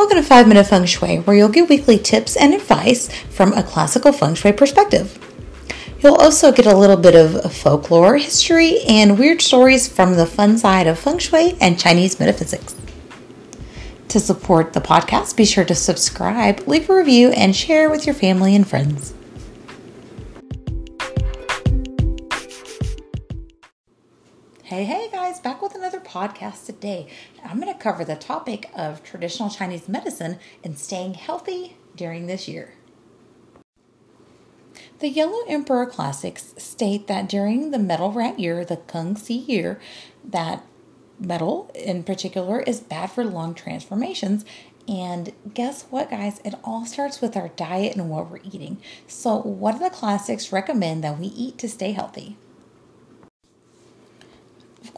Welcome to 5 Minute Feng Shui, where you'll get weekly tips and advice from a classical feng shui perspective. You'll also get a little bit of folklore, history, and weird stories from the fun side of feng shui and Chinese metaphysics. To support the podcast, be sure to subscribe, leave a review, and share with your family and friends. Hey, hey guys, back with another podcast today. I'm going to cover the topic of traditional Chinese medicine and staying healthy during this year. The Yellow Emperor Classics state that during the metal rat year, the Gengxi year, that metal in particular is bad for lung transformations. And guess what, guys? It all starts with our diet and what we're eating. So, what do the classics recommend that we eat to stay healthy?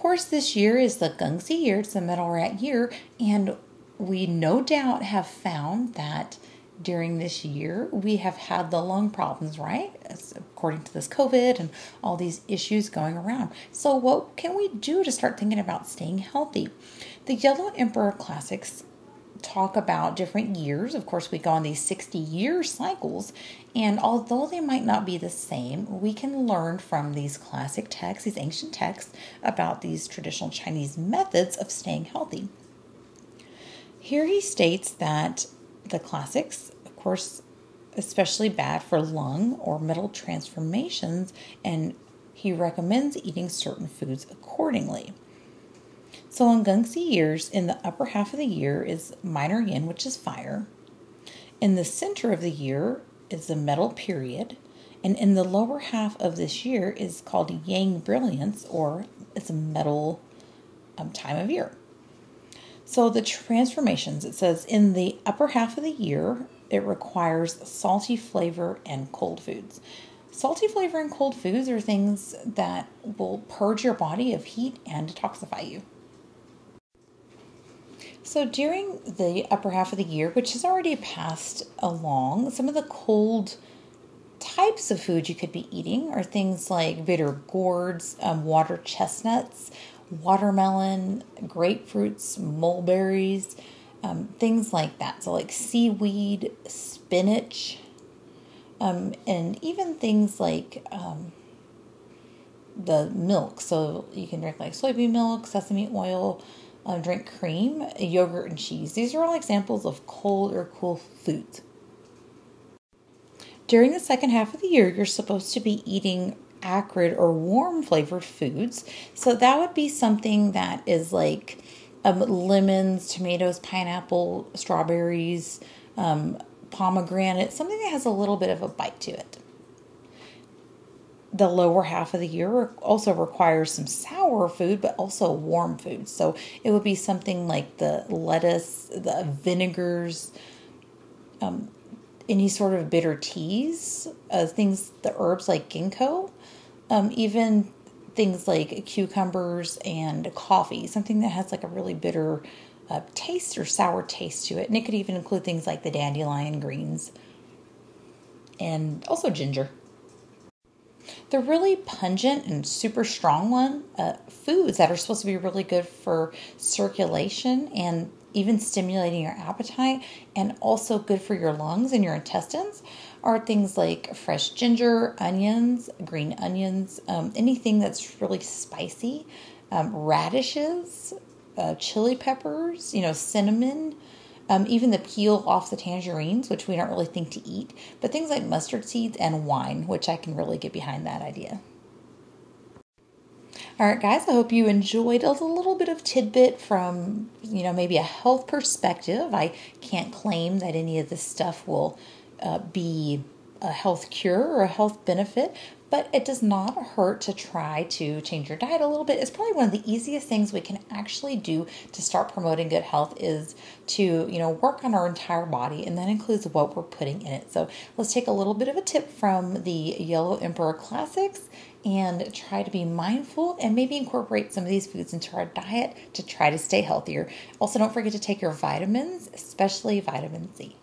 Course, this year is the Gengxi year, it's the metal rat year, and we no doubt have found that during this year we have had the lung problems, right? As according to this COVID and all these issues going around. So, what can we do to start thinking about staying healthy? The Yellow Emperor Classics talk about different years. Of course, we go on these 60 year cycles, and although they might not be the same, we can learn from these classic texts, these ancient texts, about these traditional Chinese methods of staying healthy. Here he states that the classics, of course, especially bad for lung or metal transformations, and he recommends eating certain foods accordingly. So in Gengxi years, in the upper half of the year is minor yin, which is fire. In the center of the year is the metal period. And in the lower half of this year is called yang brilliance, or it's a metal um, time of year. So the transformations, it says in the upper half of the year, it requires salty flavor and cold foods. Salty flavor and cold foods are things that will purge your body of heat and detoxify you. So during the upper half of the year, which has already passed along, some of the cold types of food you could be eating are things like bitter gourds, um, water chestnuts, watermelon, grapefruits, mulberries, um, things like that. So, like seaweed, spinach, um, and even things like um, the milk. So, you can drink like soybean milk, sesame oil, uh, drink cream, yogurt, and cheese. These are all examples of cold or cool foods. During the second half of the year, you're supposed to be eating acrid or warm flavored foods. So that would be something that is like um, lemons, tomatoes, pineapple, strawberries, um, pomegranate, something that has a little bit of a bite to it the lower half of the year also requires some sour food, but also warm food. So it would be something like the lettuce, the vinegars, um, any sort of bitter teas, uh, things, the herbs like ginkgo, um, even things like cucumbers and coffee, something that has like a really bitter uh, taste or sour taste to it. And it could even include things like the dandelion greens and also ginger. The really pungent and super strong one uh, foods that are supposed to be really good for circulation and even stimulating your appetite and also good for your lungs and your intestines are things like fresh ginger, onions, green onions, um, anything that's really spicy, um, radishes, uh, chili peppers, you know, cinnamon, um, even the peel off the tangerines, which we don't really think to eat, but things like mustard seeds and wine, which I can really get behind that idea. All right, guys, I hope you enjoyed a little bit of tidbit from, you know, maybe a health perspective. I can't claim that any of this stuff will uh, be a health cure or a health benefit, but it does not hurt to try to change your diet a little bit. It's probably one of the easiest things we can actually do to start promoting good health is to, you know, work on our entire body and that includes what we're putting in it. So, let's take a little bit of a tip from the Yellow Emperor Classics and try to be mindful and maybe incorporate some of these foods into our diet to try to stay healthier. Also, don't forget to take your vitamins, especially vitamin C.